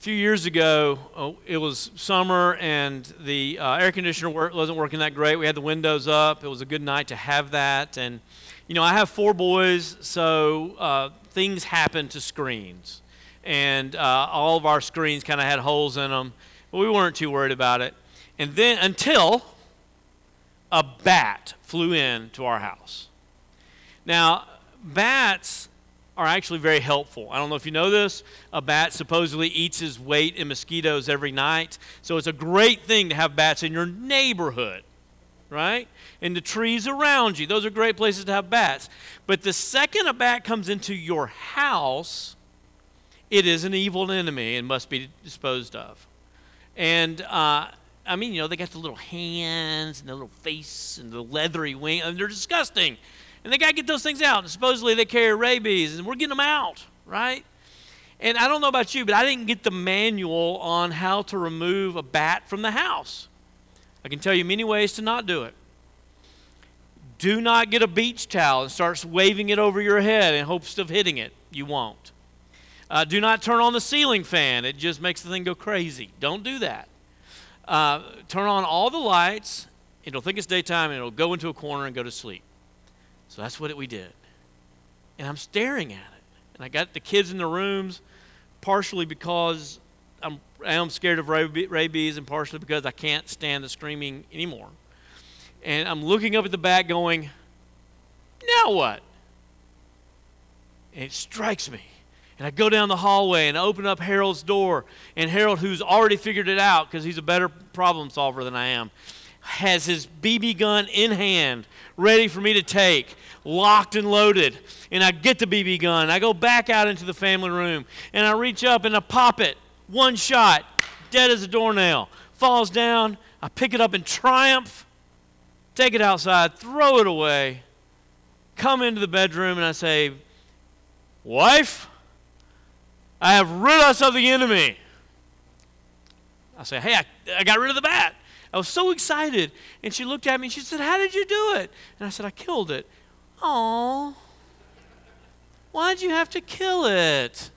A few years ago, oh, it was summer and the uh, air conditioner work, wasn't working that great. We had the windows up. It was a good night to have that. And, you know, I have four boys, so uh, things happen to screens. And uh, all of our screens kind of had holes in them, but we weren't too worried about it. And then, until a bat flew in to our house. Now, bats are actually very helpful. I don't know if you know this. A bat supposedly eats his weight in mosquitoes every night. So it's a great thing to have bats in your neighborhood, right? And the trees around you. Those are great places to have bats. But the second a bat comes into your house, it is an evil enemy and must be disposed of. And uh, I mean, you know, they got the little hands and the little face and the leathery wing, and they're disgusting. And they got to get those things out. And supposedly they carry rabies, and we're getting them out, right? And I don't know about you, but I didn't get the manual on how to remove a bat from the house. I can tell you many ways to not do it. Do not get a beach towel and start waving it over your head in hopes of hitting it. You won't. Uh, do not turn on the ceiling fan, it just makes the thing go crazy. Don't do that. Uh, turn on all the lights, it'll think it's daytime, and it'll go into a corner and go to sleep. So that's what we did. And I'm staring at it. And I got the kids in the rooms, partially because I'm, I am scared of rabies, and partially because I can't stand the screaming anymore. And I'm looking up at the back going, now what? And it strikes me. And I go down the hallway and open up Harold's door. And Harold, who's already figured it out because he's a better problem solver than I am, has his BB gun in hand, ready for me to take, locked and loaded. And I get the BB gun. I go back out into the family room and I reach up and I pop it. One shot, dead as a doornail. Falls down. I pick it up in triumph, take it outside, throw it away, come into the bedroom, and I say, Wife, I have rid us of the enemy. I say, Hey, I, I got rid of the bat. I was so excited. And she looked at me and she said, How did you do it? And I said, I killed it. Oh, why'd you have to kill it?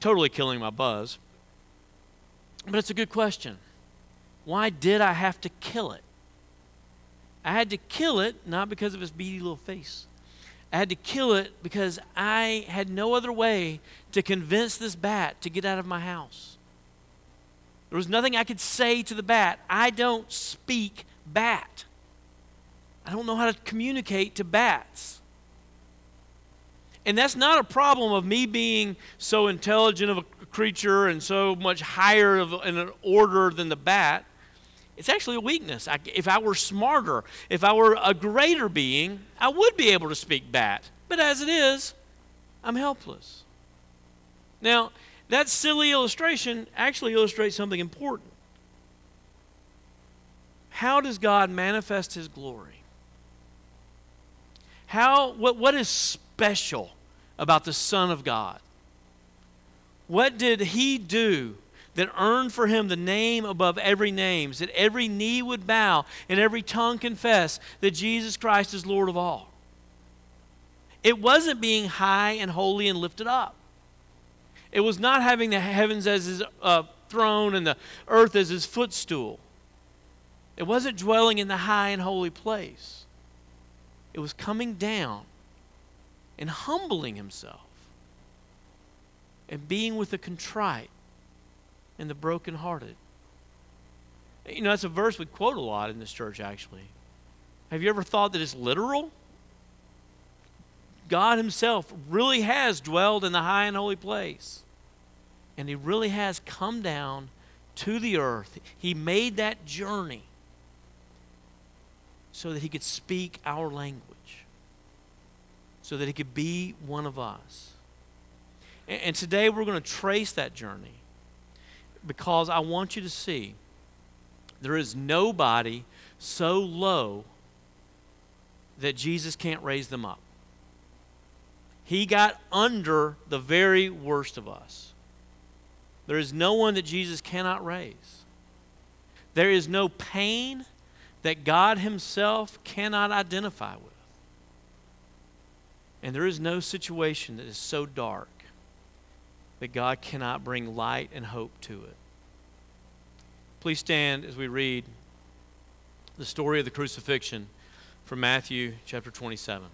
Totally killing my buzz. But it's a good question. Why did I have to kill it? I had to kill it not because of its beady little face. I had to kill it because I had no other way to convince this bat to get out of my house. There was nothing I could say to the bat. I don't speak bat. I don't know how to communicate to bats. And that's not a problem of me being so intelligent of a creature and so much higher of in an order than the bat. It's actually a weakness. I, if I were smarter, if I were a greater being, I would be able to speak bat. But as it is, I'm helpless. Now, that silly illustration actually illustrates something important. How does God manifest his glory? How, what, what is special about the Son of God? What did he do that earned for him the name above every name, that every knee would bow and every tongue confess that Jesus Christ is Lord of all? It wasn't being high and holy and lifted up. It was not having the heavens as his uh, throne and the earth as his footstool. It wasn't dwelling in the high and holy place. It was coming down and humbling himself and being with the contrite and the brokenhearted. You know, that's a verse we quote a lot in this church, actually. Have you ever thought that it's literal? God Himself really has dwelled in the high and holy place. And He really has come down to the earth. He made that journey so that He could speak our language, so that He could be one of us. And, and today we're going to trace that journey because I want you to see there is nobody so low that Jesus can't raise them up. He got under the very worst of us. There is no one that Jesus cannot raise. There is no pain that God Himself cannot identify with. And there is no situation that is so dark that God cannot bring light and hope to it. Please stand as we read the story of the crucifixion from Matthew chapter 27.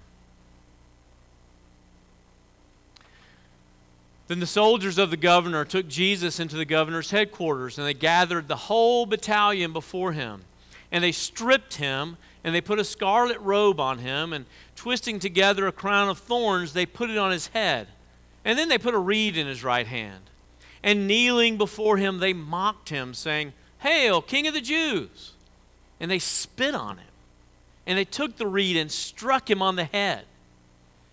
Then the soldiers of the governor took Jesus into the governor's headquarters, and they gathered the whole battalion before him. And they stripped him, and they put a scarlet robe on him, and twisting together a crown of thorns, they put it on his head. And then they put a reed in his right hand. And kneeling before him, they mocked him, saying, Hail, King of the Jews! And they spit on him. And they took the reed and struck him on the head.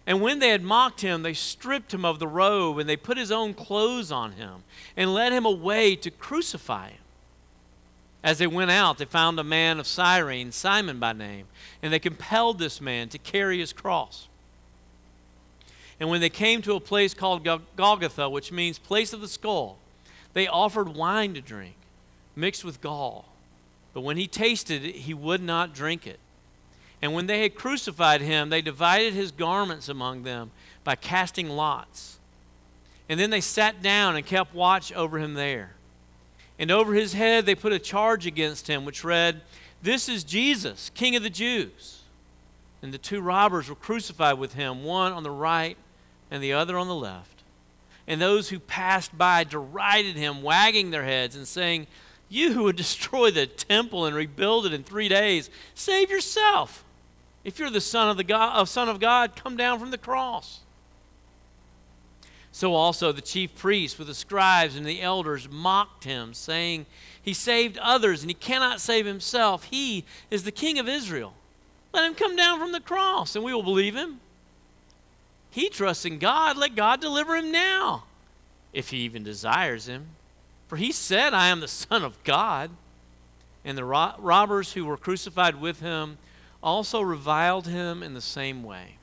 And when they had mocked him, they stripped him of the robe, and they put his own clothes on him, and led him away to crucify him. As they went out, they found a man of Cyrene, Simon by name, and they compelled this man to carry his cross. And when they came to a place called Golgotha, which means place of the skull, they offered wine to drink, mixed with gall. But when he tasted it, he would not drink it. And when they had crucified him, they divided his garments among them by casting lots. And then they sat down and kept watch over him there. And over his head they put a charge against him, which read, This is Jesus, King of the Jews. And the two robbers were crucified with him, one on the right and the other on the left. And those who passed by derided him, wagging their heads and saying, You who would destroy the temple and rebuild it in three days, save yourself. If you're the son of the God, uh, son of God, come down from the cross. So also the chief priests with the scribes and the elders mocked him, saying, He saved others and he cannot save himself. He is the king of Israel. Let him come down from the cross and we will believe him. He trusts in God. Let God deliver him now, if he even desires him. For he said, I am the Son of God. And the robbers who were crucified with him also reviled him in the same way.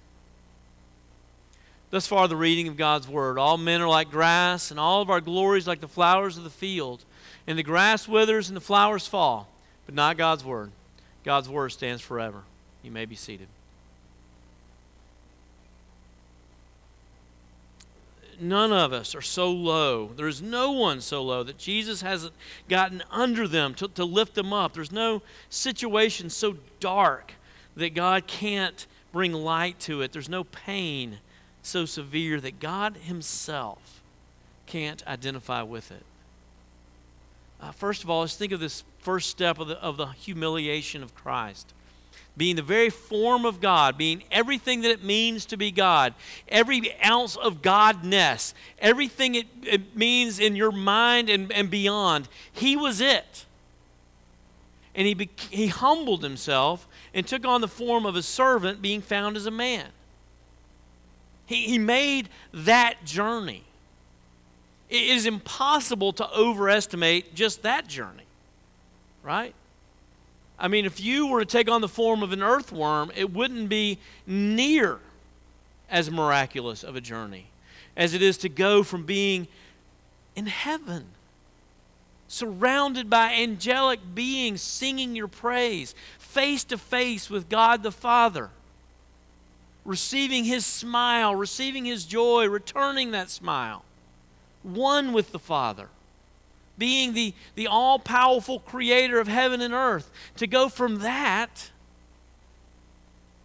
Thus far, the reading of God's word. All men are like grass, and all of our glories like the flowers of the field. And the grass withers and the flowers fall, but not God's word. God's word stands forever. You may be seated. None of us are so low. There is no one so low that Jesus hasn't gotten under them to, to lift them up. There's no situation so dark that God can't bring light to it. There's no pain so severe that God Himself can't identify with it. Uh, first of all, let's think of this first step of the, of the humiliation of Christ. Being the very form of God, being everything that it means to be God, every ounce of Godness, everything it, it means in your mind and, and beyond, He was it. And he, be, he humbled himself and took on the form of a servant, being found as a man. He, he made that journey. It is impossible to overestimate just that journey, right? I mean, if you were to take on the form of an earthworm, it wouldn't be near as miraculous of a journey as it is to go from being in heaven, surrounded by angelic beings singing your praise, face to face with God the Father, receiving His smile, receiving His joy, returning that smile, one with the Father, being the, the all powerful creator of heaven and earth. To go from that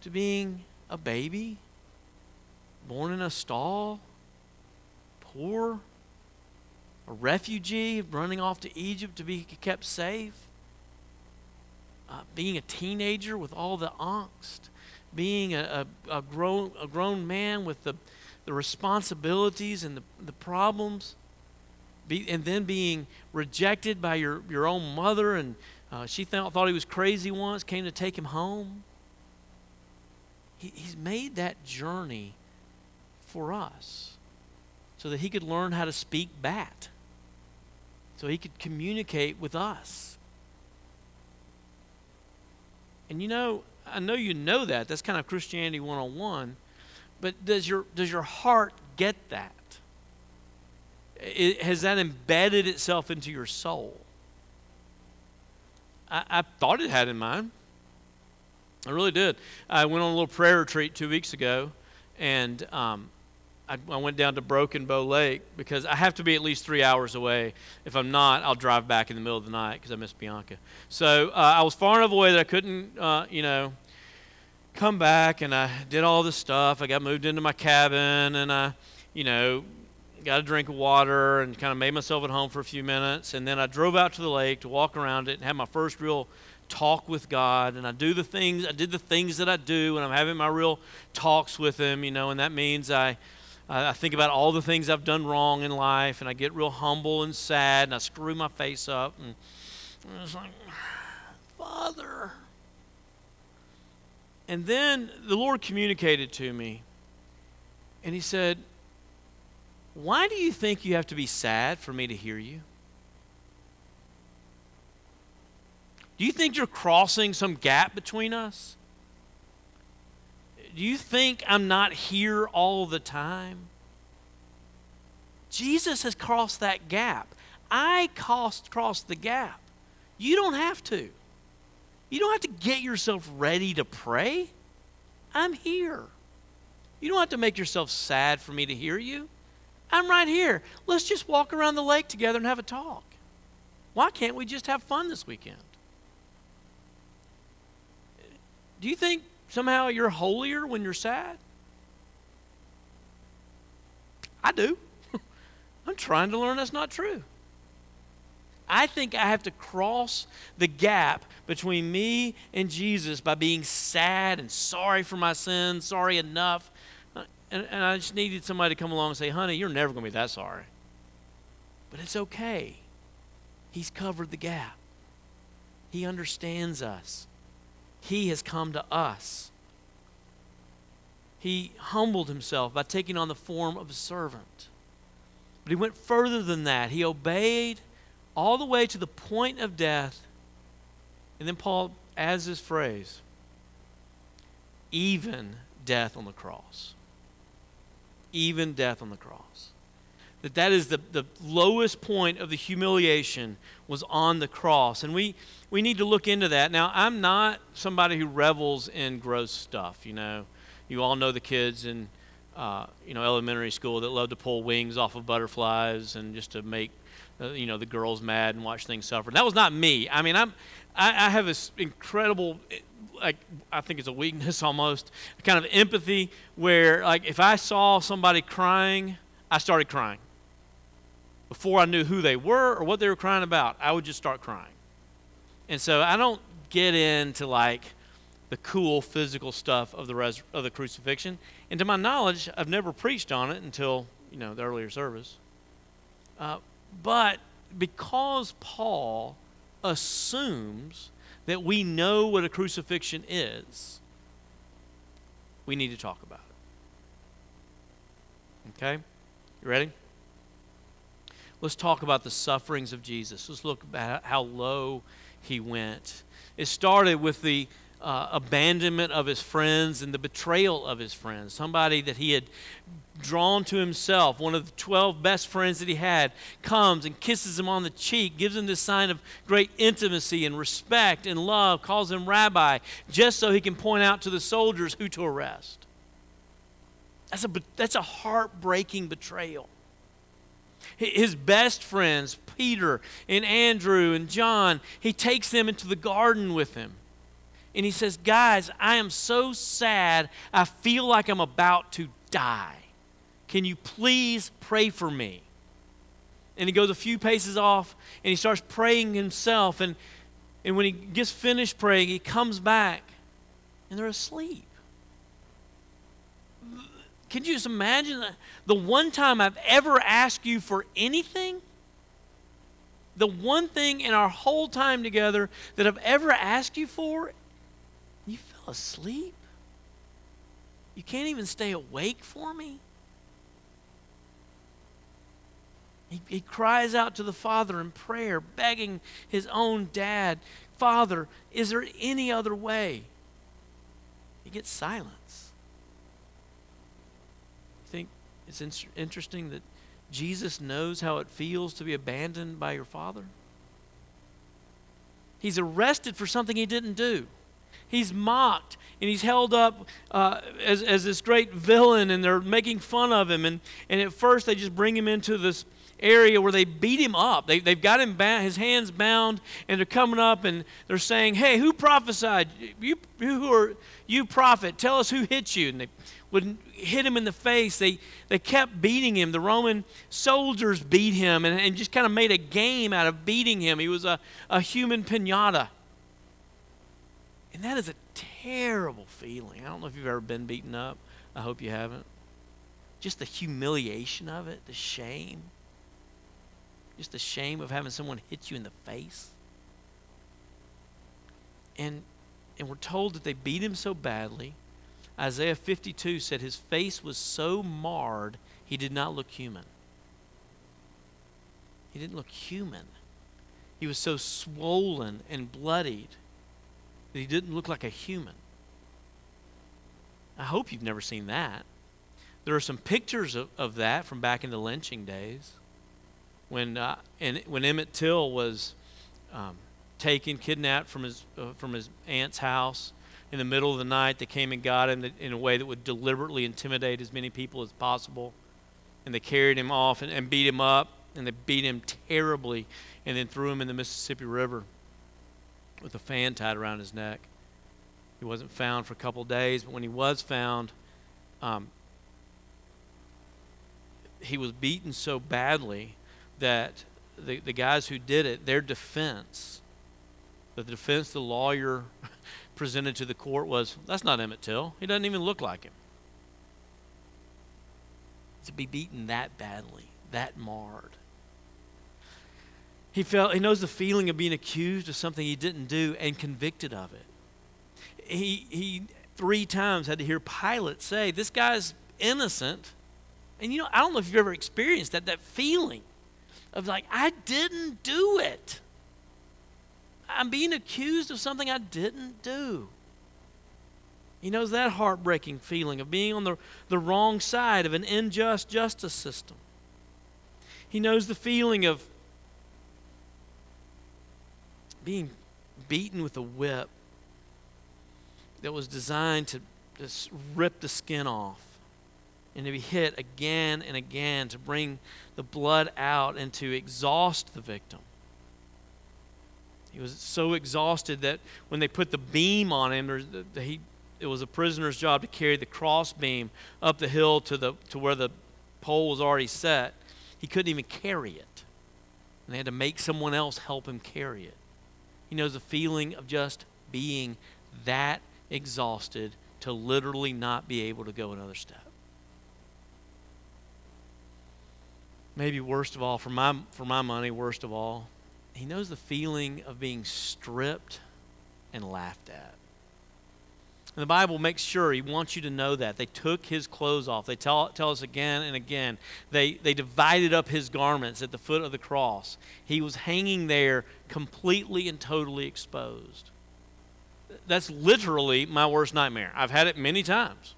to being a baby, born in a stall, poor, a refugee running off to Egypt to be kept safe uh, being a teenager with all the angst, being a, a, a, grown, a grown man with the, the responsibilities and the, the problems, be, and then being rejected by your, your own mother, and uh, she thought, thought he was crazy once, came to take him home. He, he's made that journey for us so that he could learn how to speak bat, so he could communicate with us. And you know, I know you know that. That's kind of Christianity 101. But does your, does your heart get that? It, has that embedded itself into your soul? I, I thought it had in mind. I really did. I went on a little prayer retreat two weeks ago, and um, I, I went down to Broken Bow Lake because I have to be at least three hours away. If I'm not, I'll drive back in the middle of the night because I miss Bianca. So uh, I was far enough away that I couldn't, uh, you know, come back. And I did all this stuff. I got moved into my cabin, and I, you know, got a drink of water and kind of made myself at home for a few minutes. And then I drove out to the lake to walk around it and have my first real talk with God. And I do the things, I did the things that I do when I'm having my real talks with Him, you know, and that means I I think about all the things I've done wrong in life, and I get real humble and sad, and I screw my face up, and it's like, Father. And then the Lord communicated to me, and He said, Why do you think you have to be sad for me to hear you? Do you think you're crossing some gap between us? Do you think I'm not here all the time? Jesus has crossed that gap. I crossed, crossed the gap. You don't have to. You don't have to get yourself ready to pray. I'm here. You don't have to make yourself sad for me to hear you. I'm right here. Let's just walk around the lake together and have a talk. Why can't we just have fun this weekend? Do you think somehow you're holier when you're sad? I do. I'm trying to learn that's not true. I think I have to cross the gap between me and Jesus by being sad and sorry for my sins, sorry enough. And, and I just needed somebody to come along and say, honey, you're never going to be that sorry. But it's okay. He's covered the gap, He understands us. He has come to us. He humbled himself by taking on the form of a servant. But he went further than that. He obeyed all the way to the point of death. And then Paul adds this phrase even death on the cross. Even death on the cross. That that is the, the lowest point of the humiliation was on the cross. And we, we need to look into that. Now, I'm not somebody who revels in gross stuff, you know. You all know the kids in uh, you know elementary school that love to pull wings off of butterflies and just to make uh, you know the girls mad and watch things suffer. That was not me. I mean, I'm I, I have this incredible like I think it's a weakness almost kind of empathy where like if I saw somebody crying, I started crying. Before I knew who they were or what they were crying about, I would just start crying. And so I don't get into like the cool physical stuff of the res- of the crucifixion. And to my knowledge, I've never preached on it until you know the earlier service. Uh, but because Paul assumes that we know what a crucifixion is, we need to talk about it. Okay? You ready? Let's talk about the sufferings of Jesus. Let's look at how low he went. It started with the uh, abandonment of his friends and the betrayal of his friends. Somebody that he had drawn to himself, one of the 12 best friends that he had, comes and kisses him on the cheek, gives him this sign of great intimacy and respect and love, calls him rabbi, just so he can point out to the soldiers who to arrest. That's a, that's a heartbreaking betrayal. His best friends, Peter and Andrew and John, he takes them into the garden with him and he says, Guys, I am so sad. I feel like I'm about to die. Can you please pray for me? And he goes a few paces off and he starts praying himself. And, and when he gets finished praying, he comes back and they're asleep. Can you just imagine the one time I've ever asked you for anything? The one thing in our whole time together that I've ever asked you for you fell asleep? You can't even stay awake for me? He, he cries out to the Father in prayer, begging his own dad, Father, is there any other way? He gets silence. You think it's in- interesting that Jesus knows how it feels to be abandoned by your Father? He's arrested for something he didn't do. He's mocked and he's held up uh, as, as this great villain, and they're making fun of him. And, and at first, they just bring him into this area where they beat him up. They, they've got him bound, his hands bound, and they're coming up and they're saying, Hey, who prophesied? You, who are you, prophet? Tell us who hit you. And they would hit him in the face. They, they kept beating him. The Roman soldiers beat him and, and just kind of made a game out of beating him. He was a, a human pinata. And that is a terrible feeling. I don't know if you've ever been beaten up. I hope you haven't. Just the humiliation of it, the shame. Just the shame of having someone hit you in the face. And and we're told that they beat him so badly. Isaiah 52 said his face was so marred he did not look human. He didn't look human. He was so swollen and bloodied that he didn't look like a human. I hope you've never seen that. There are some pictures of, of that from back in the lynching days when, uh, and when Emmett Till was um, taken, kidnapped from his, uh, from his aunt's house in the middle of the night. They came and got him in a way that would deliberately intimidate as many people as possible. And they carried him off and, and beat him up, and they beat him terribly, and then threw him in the Mississippi River with a fan tied around his neck. He wasn't found for a couple days, but when he was found, um, he was beaten so badly that the, the guys who did it, their defense, the defense the lawyer presented to the court was that's not Emmett Till. He doesn't even look like him. To be beaten that badly, that marred. He felt he knows the feeling of being accused of something he didn't do and convicted of it. He he three times had to hear Pilate say, This guy's innocent. And you know, I don't know if you've ever experienced that, that feeling of like, I didn't do it. I'm being accused of something I didn't do. He knows that heartbreaking feeling of being on the, the wrong side of an unjust justice system. He knows the feeling of being beaten with a whip that was designed to just rip the skin off and to be hit again and again to bring the blood out and to exhaust the victim. He was so exhausted that when they put the beam on him, he, it was a prisoner's job to carry the cross beam up the hill to, the, to where the pole was already set. He couldn't even carry it. And they had to make someone else help him carry it. He knows the feeling of just being that exhausted to literally not be able to go another step. Maybe worst of all, for my, for my money, worst of all, he knows the feeling of being stripped and laughed at. And the Bible makes sure he wants you to know that. They took his clothes off. They tell, tell us again and again. They, they divided up his garments at the foot of the cross. He was hanging there completely and totally exposed. That's literally my worst nightmare. I've had it many times,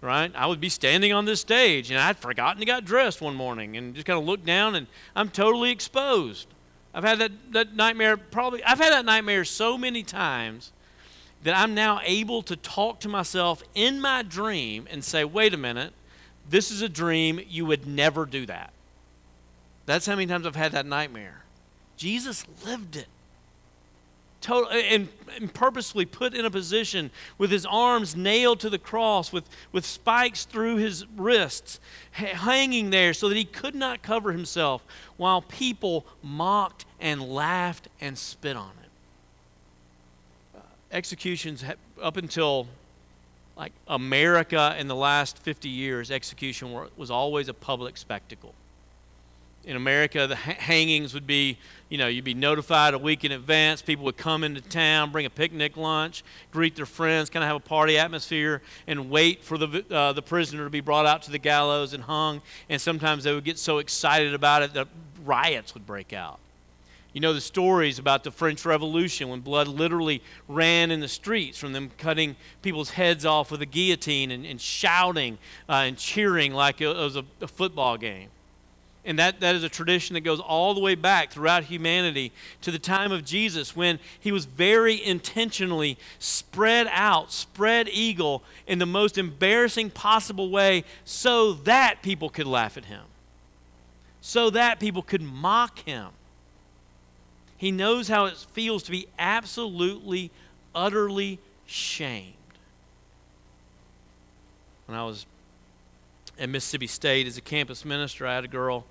right? I would be standing on this stage and I'd forgotten to get dressed one morning and just kind of look down and I'm totally exposed. I've had that, that nightmare probably, I've had that nightmare so many times that I'm now able to talk to myself in my dream and say, wait a minute, this is a dream. You would never do that. That's how many times I've had that nightmare. Jesus lived it. Total, and, and purposely put in a position with his arms nailed to the cross, with, with spikes through his wrists, hanging there so that he could not cover himself, while people mocked and laughed and spit on him. executions up until like America in the last 50 years, execution was always a public spectacle. In America, the hangings would be, you know, you'd be notified a week in advance. People would come into town, bring a picnic lunch, greet their friends, kind of have a party atmosphere, and wait for the, uh, the prisoner to be brought out to the gallows and hung. And sometimes they would get so excited about it that riots would break out. You know the stories about the French Revolution when blood literally ran in the streets from them cutting people's heads off with a guillotine and, and shouting uh, and cheering like it was a, a football game. And that, that is a tradition that goes all the way back throughout humanity to the time of Jesus when he was very intentionally spread out, spread eagle in the most embarrassing possible way so that people could laugh at him, so that people could mock him. He knows how it feels to be absolutely, utterly shamed. When I was at Mississippi State as a campus minister, I had a girl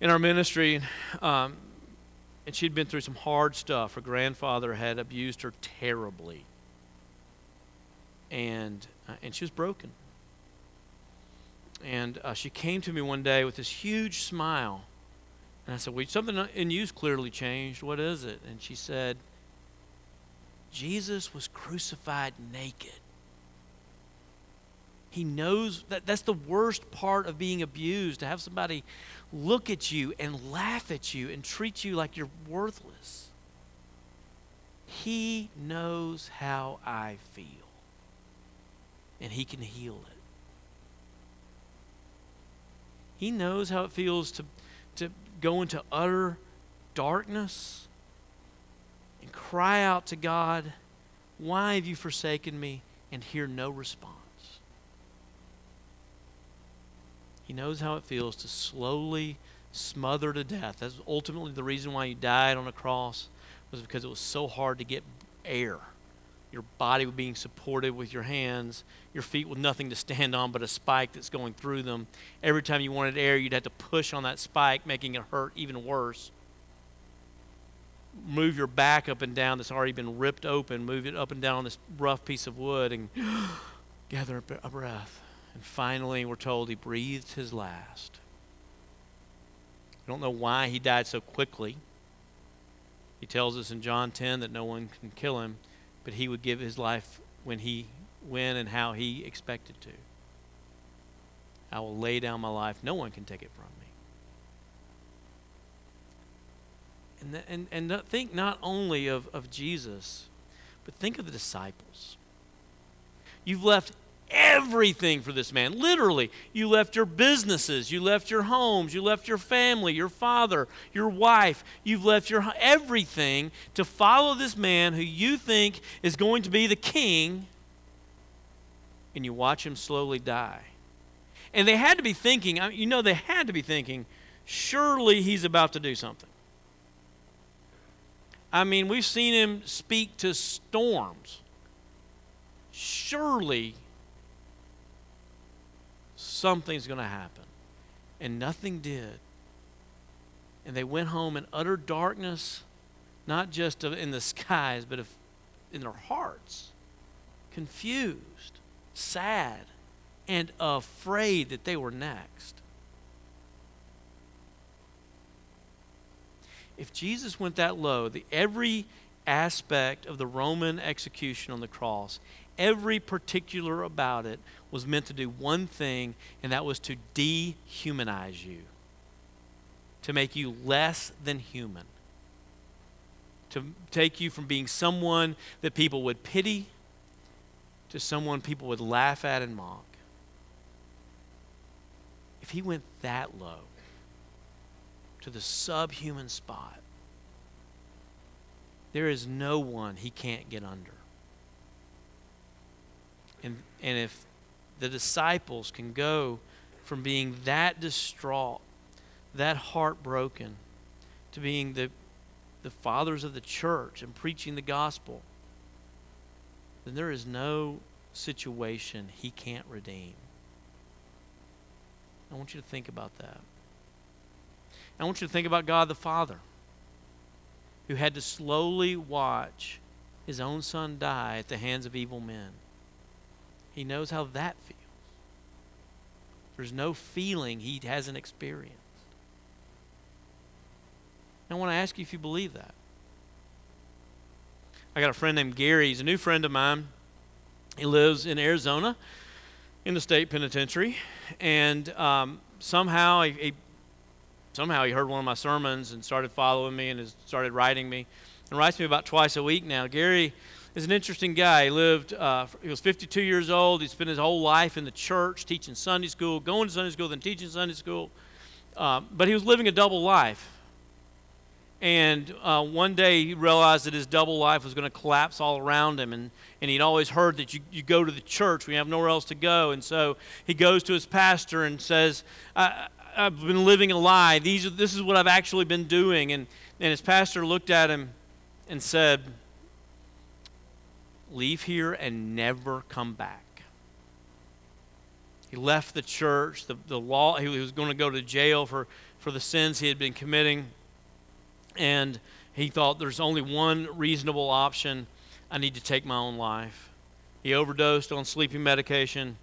in our ministry, um, and she'd been through some hard stuff. Her grandfather had abused her terribly, and uh, and she was broken. And uh, she came to me one day with this huge smile, and I said, "Well, something in you's clearly changed. What is it?" And she said, "Jesus was crucified naked." He knows that that's the worst part of being abused to have somebody look at you and laugh at you and treat you like you're worthless. He knows how I feel, and He can heal it. He knows how it feels to, to go into utter darkness and cry out to God, Why have you forsaken me? and hear no response. He knows how it feels to slowly smother to death. That's ultimately the reason why he died on a cross was because it was so hard to get air. Your body being supported with your hands, your feet with nothing to stand on but a spike that's going through them. Every time you wanted air, you'd have to push on that spike, making it hurt even worse. Move your back up and down that's already been ripped open, move it up and down on this rough piece of wood, and gather a breath. And finally, we're told he breathed his last. I don't know why he died so quickly. He tells us in John 10 that no one can kill him, but he would give his life when he when and how he expected to. I will lay down my life. No one can take it from me. And, and, and think not only of, of Jesus, but think of the disciples. You've left everything for this man. Literally, you left your businesses, you left your homes, you left your family, your father, your wife, you've left your everything to follow this man who you think is going to be the king, and you watch him slowly die. And they had to be thinking, you know, they had to be thinking, surely he's about to do something. I mean, we've seen him speak to storms. Surely something's going to happen. And nothing did. And they went home in utter darkness, not just in the skies, but in their hearts, confused, sad, and afraid that they were next. If Jesus went that low, the, every aspect of the Roman execution on the cross, every particular about it was meant to do one thing, and that was to dehumanize you, to make you less than human, to take you from being someone that people would pity to someone people would laugh at and mock. If he went that low, to the subhuman spot, there is no one he can't get under. And, and if the disciples can go from being that distraught, that heartbroken, to being the, the fathers of the church and preaching the gospel, then there is no situation he can't redeem. I want you to think about that. I want you to think about God the Father, who had to slowly watch his own son die at the hands of evil men. He knows how that feels. There's no feeling he hasn't experienced. I want to ask you if you believe that. I got a friend named Gary. He's a new friend of mine. He lives in Arizona in the state penitentiary. And um, somehow he, he, somehow he heard one of my sermons and started following me and has started writing me and writes me about twice a week now. Gary is an interesting guy. He lived, uh, he was 52 years old. He spent his whole life in the church, teaching Sunday school, going to Sunday school, then teaching Sunday school. uh, but he was living a double life. And uh, one day he realized that his double life was going to collapse all around him. And, and he'd always heard that you, you go to the church, we have nowhere else to go. And so he goes to his pastor and says, I, have been living a lie. These are, this is what I've actually been doing. And, and his pastor looked at him and said, Leave here and never come back. He left the church. The, the law, he was going to go to jail for, for the sins he had been committing and he thought there's only one reasonable option I need to take my own life. He overdosed on sleeping medication,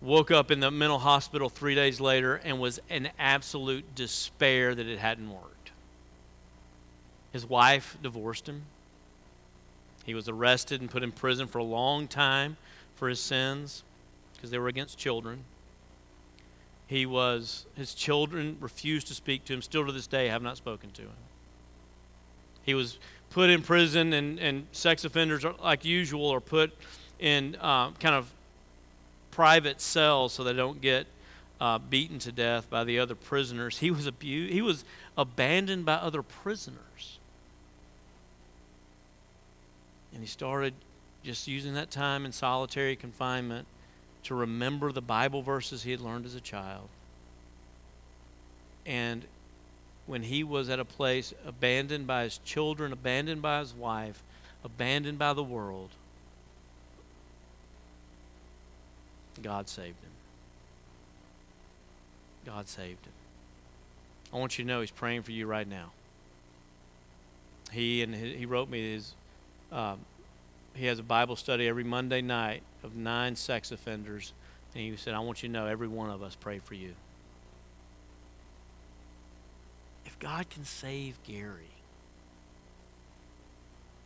woke up in the mental hospital three days later, and was in absolute despair that it hadn't worked. His wife divorced him. He was arrested and put in prison for a long time for his sins because they were against children. He was, his children refused to speak to him. Still to this day, have not spoken to him. He was put in prison, and, and sex offenders, are, like usual, are put in uh, kind of private cells so they don't get uh, beaten to death by the other prisoners. He was abused. He was abandoned by other prisoners, and he started just using that time in solitary confinement to remember the Bible verses he had learned as a child. And when he was at a place abandoned by his children, abandoned by his wife, abandoned by the world, God saved him. God saved him. I want you to know he's praying for you right now. He and he wrote me his. Um, he has a Bible study every Monday night of nine sex offenders, and he said, "I want you to know every one of us pray for you." If God can save Gary,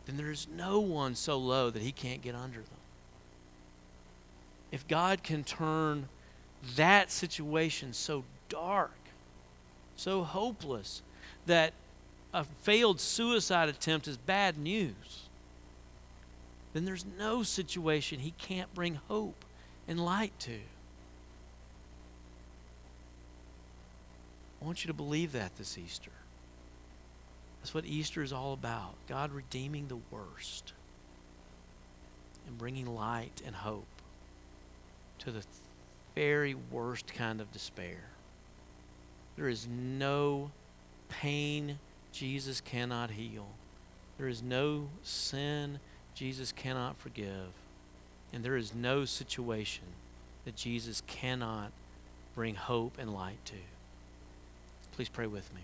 then there's no one so low that he can't get under them. If God can turn that situation so dark, so hopeless, that a failed suicide attempt is bad news, then there's no situation he can't bring hope and light to. I want you to believe that this Easter. That's what Easter is all about God redeeming the worst and bringing light and hope to the very worst kind of despair. There is no pain Jesus cannot heal, there is no sin Jesus cannot forgive, and there is no situation that Jesus cannot bring hope and light to. Please pray with me.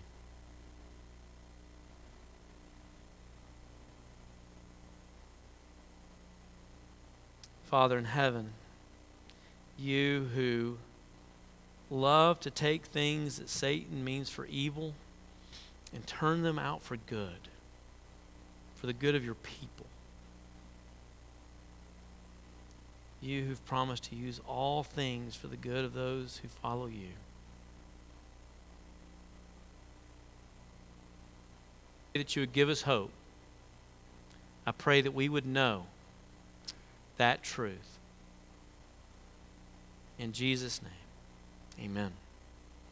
Father in heaven, you who love to take things that Satan means for evil and turn them out for good, for the good of your people. You who've promised to use all things for the good of those who follow you. that you would give us hope. I pray that we would know that truth. In Jesus' name, amen.